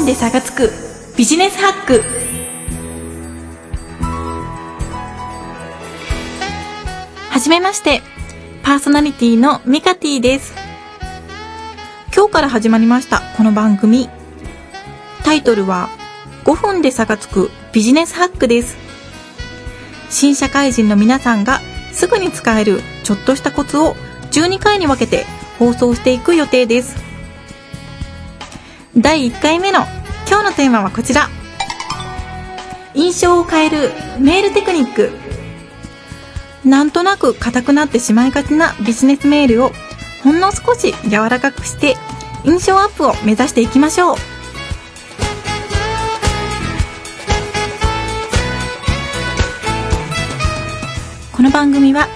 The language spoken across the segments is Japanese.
分で差がつく。ビジネスハック。はじめまして。パーソナリティのミカティです。今日から始まりました。この番組。タイトルは5分で差がつく。ビジネスハックです。新社会人の皆さんがすぐに使えるちょっとしたコツを12回に分けて放送していく予定です。第1回目の今日のテーマはこちら。印象を変えるメールテクニック。なんとなく硬くなってしまいがちなビジネスメールをほんの少し柔らかくして印象アップを目指していきましょう。この番組は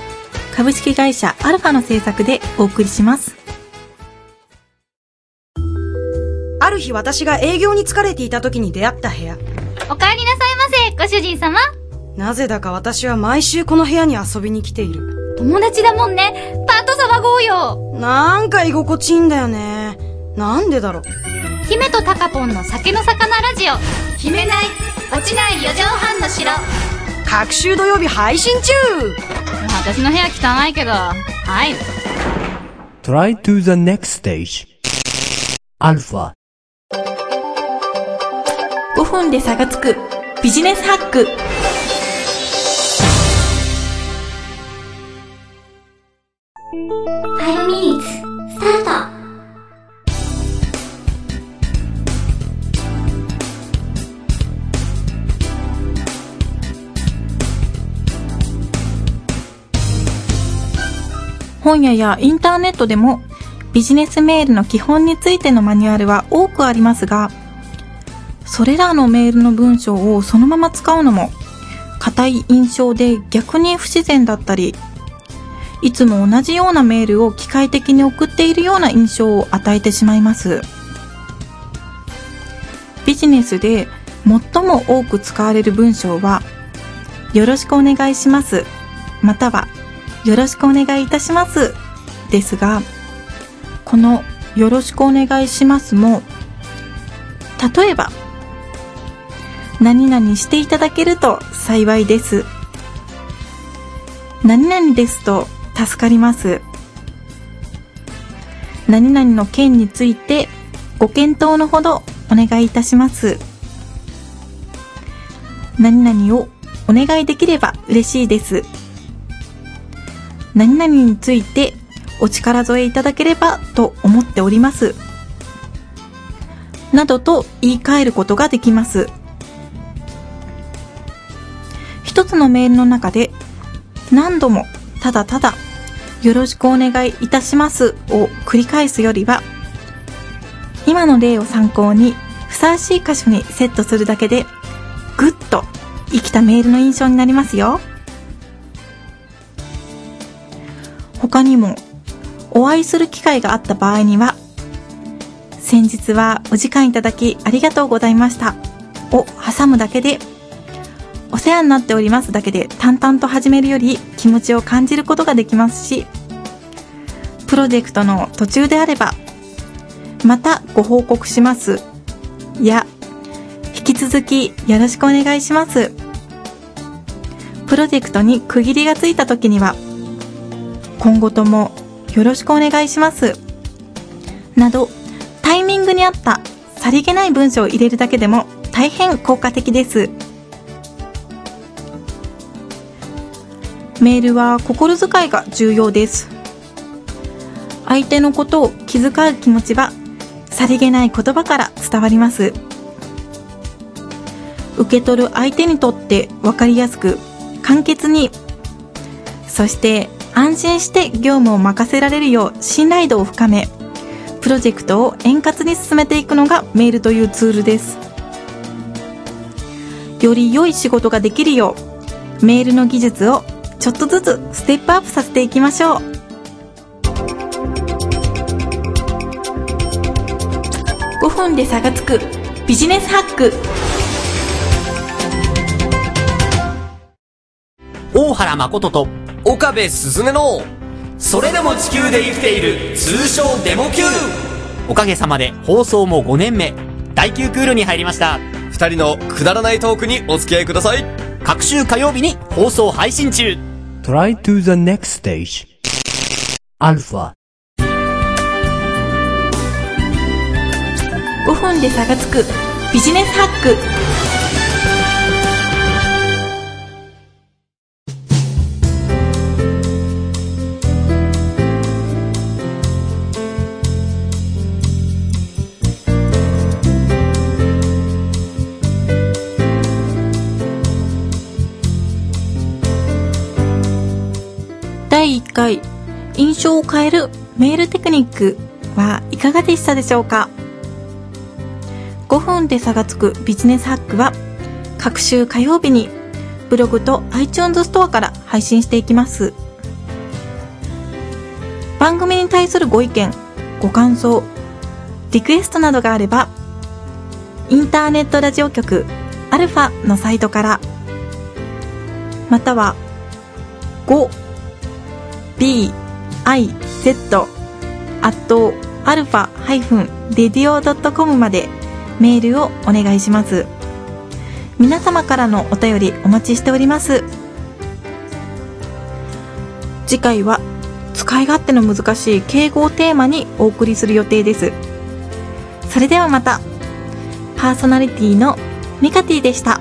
株式会社アルファの制作でお送りします。る日私が営業に疲れていた時に出会った部屋。お帰りなさいませ、ご主人様。なぜだか私は毎週この部屋に遊びに来ている。友達だもんね。パート騒ごうよ。なんか居心地いいんだよね。なんでだろう。姫とタカポンの酒の魚ラジオ。決めない、落ちない四畳半の城。各週土曜日配信中私の部屋汚いけど、はい。Try to the next stage. Alpha. 5分で差がつくビジネスハック5 minutes, スタート。本屋やインターネットでもビジネスメールの基本についてのマニュアルは多くありますがそれらのメールの文章をそのまま使うのも硬い印象で逆に不自然だったりいつも同じようなメールを機械的に送っているような印象を与えてしまいます。ビジネスで最も多く使われる文章はよろしくお願いしますまたはよろしくお願いいたしますですがこのよろしくお願いしますも例えば何々していただけると幸いです何々ですと助かります何々の件についてご検討のほどお願いいたします何々をお願いできれば嬉しいです何々についてお力添えいただければと思っております。などと言い換えることができます。つのメールの中で何度もただただよろしくお願いいたしますを繰り返すよりは今の例を参考にふさわしい箇所にセットするだけでぐっと生きたメールの印象になりますよ。他にもお会いする機会があった場合には先日はお時間いただきありがとうございましたを挟むだけで世話になっておりますだけで淡々と始めるより気持ちを感じることができますしプロジェクトの途中であればまたご報告しますや引き続きよろしくお願いしますプロジェクトに区切りがついた時には今後ともよろしくお願いします。など、タイミングに合ったさりげない文章を入れるだけでも大変効果的です。メールは心遣いが重要です。相手のことを気遣う気持ちはさりげない言葉から伝わります。受け取る相手にとって分かりやすく簡潔にそして安心して業務を任せられるよう信頼度を深めプロジェクトを円滑に進めていくのがメールというツールですより良い仕事ができるようメールの技術をちょっとずつステップアップさせていきましょう5分で差がつくビジネスハック大原誠と岡部すずめのそれでも地球で生きている通称デモ級おかげさまで放送も5年目第9クールに入りました。二人のくだらないトークにお付き合いください。各週火曜日に放送配信中。Try to the next stage. Alpha. 5分で差がつくビジネスハック第1回印象を変えるメールテクニックはいかがでしたでしょうか？5分で差がつくビジネスハックは各週火曜日にブログと iTunes ストアから配信していきます。番組に対するご意見ご感想リクエストなどがあればインターネットラジオ局アルファのサイトからまたは5 b i z アットアルファハイフンレディオドットコムまでメールをお願いします。皆様からのお便りお待ちしております。次回は使い勝手の難しい敬語をテーマにお送りする予定です。それではまた。パーソナリティのミカティでした。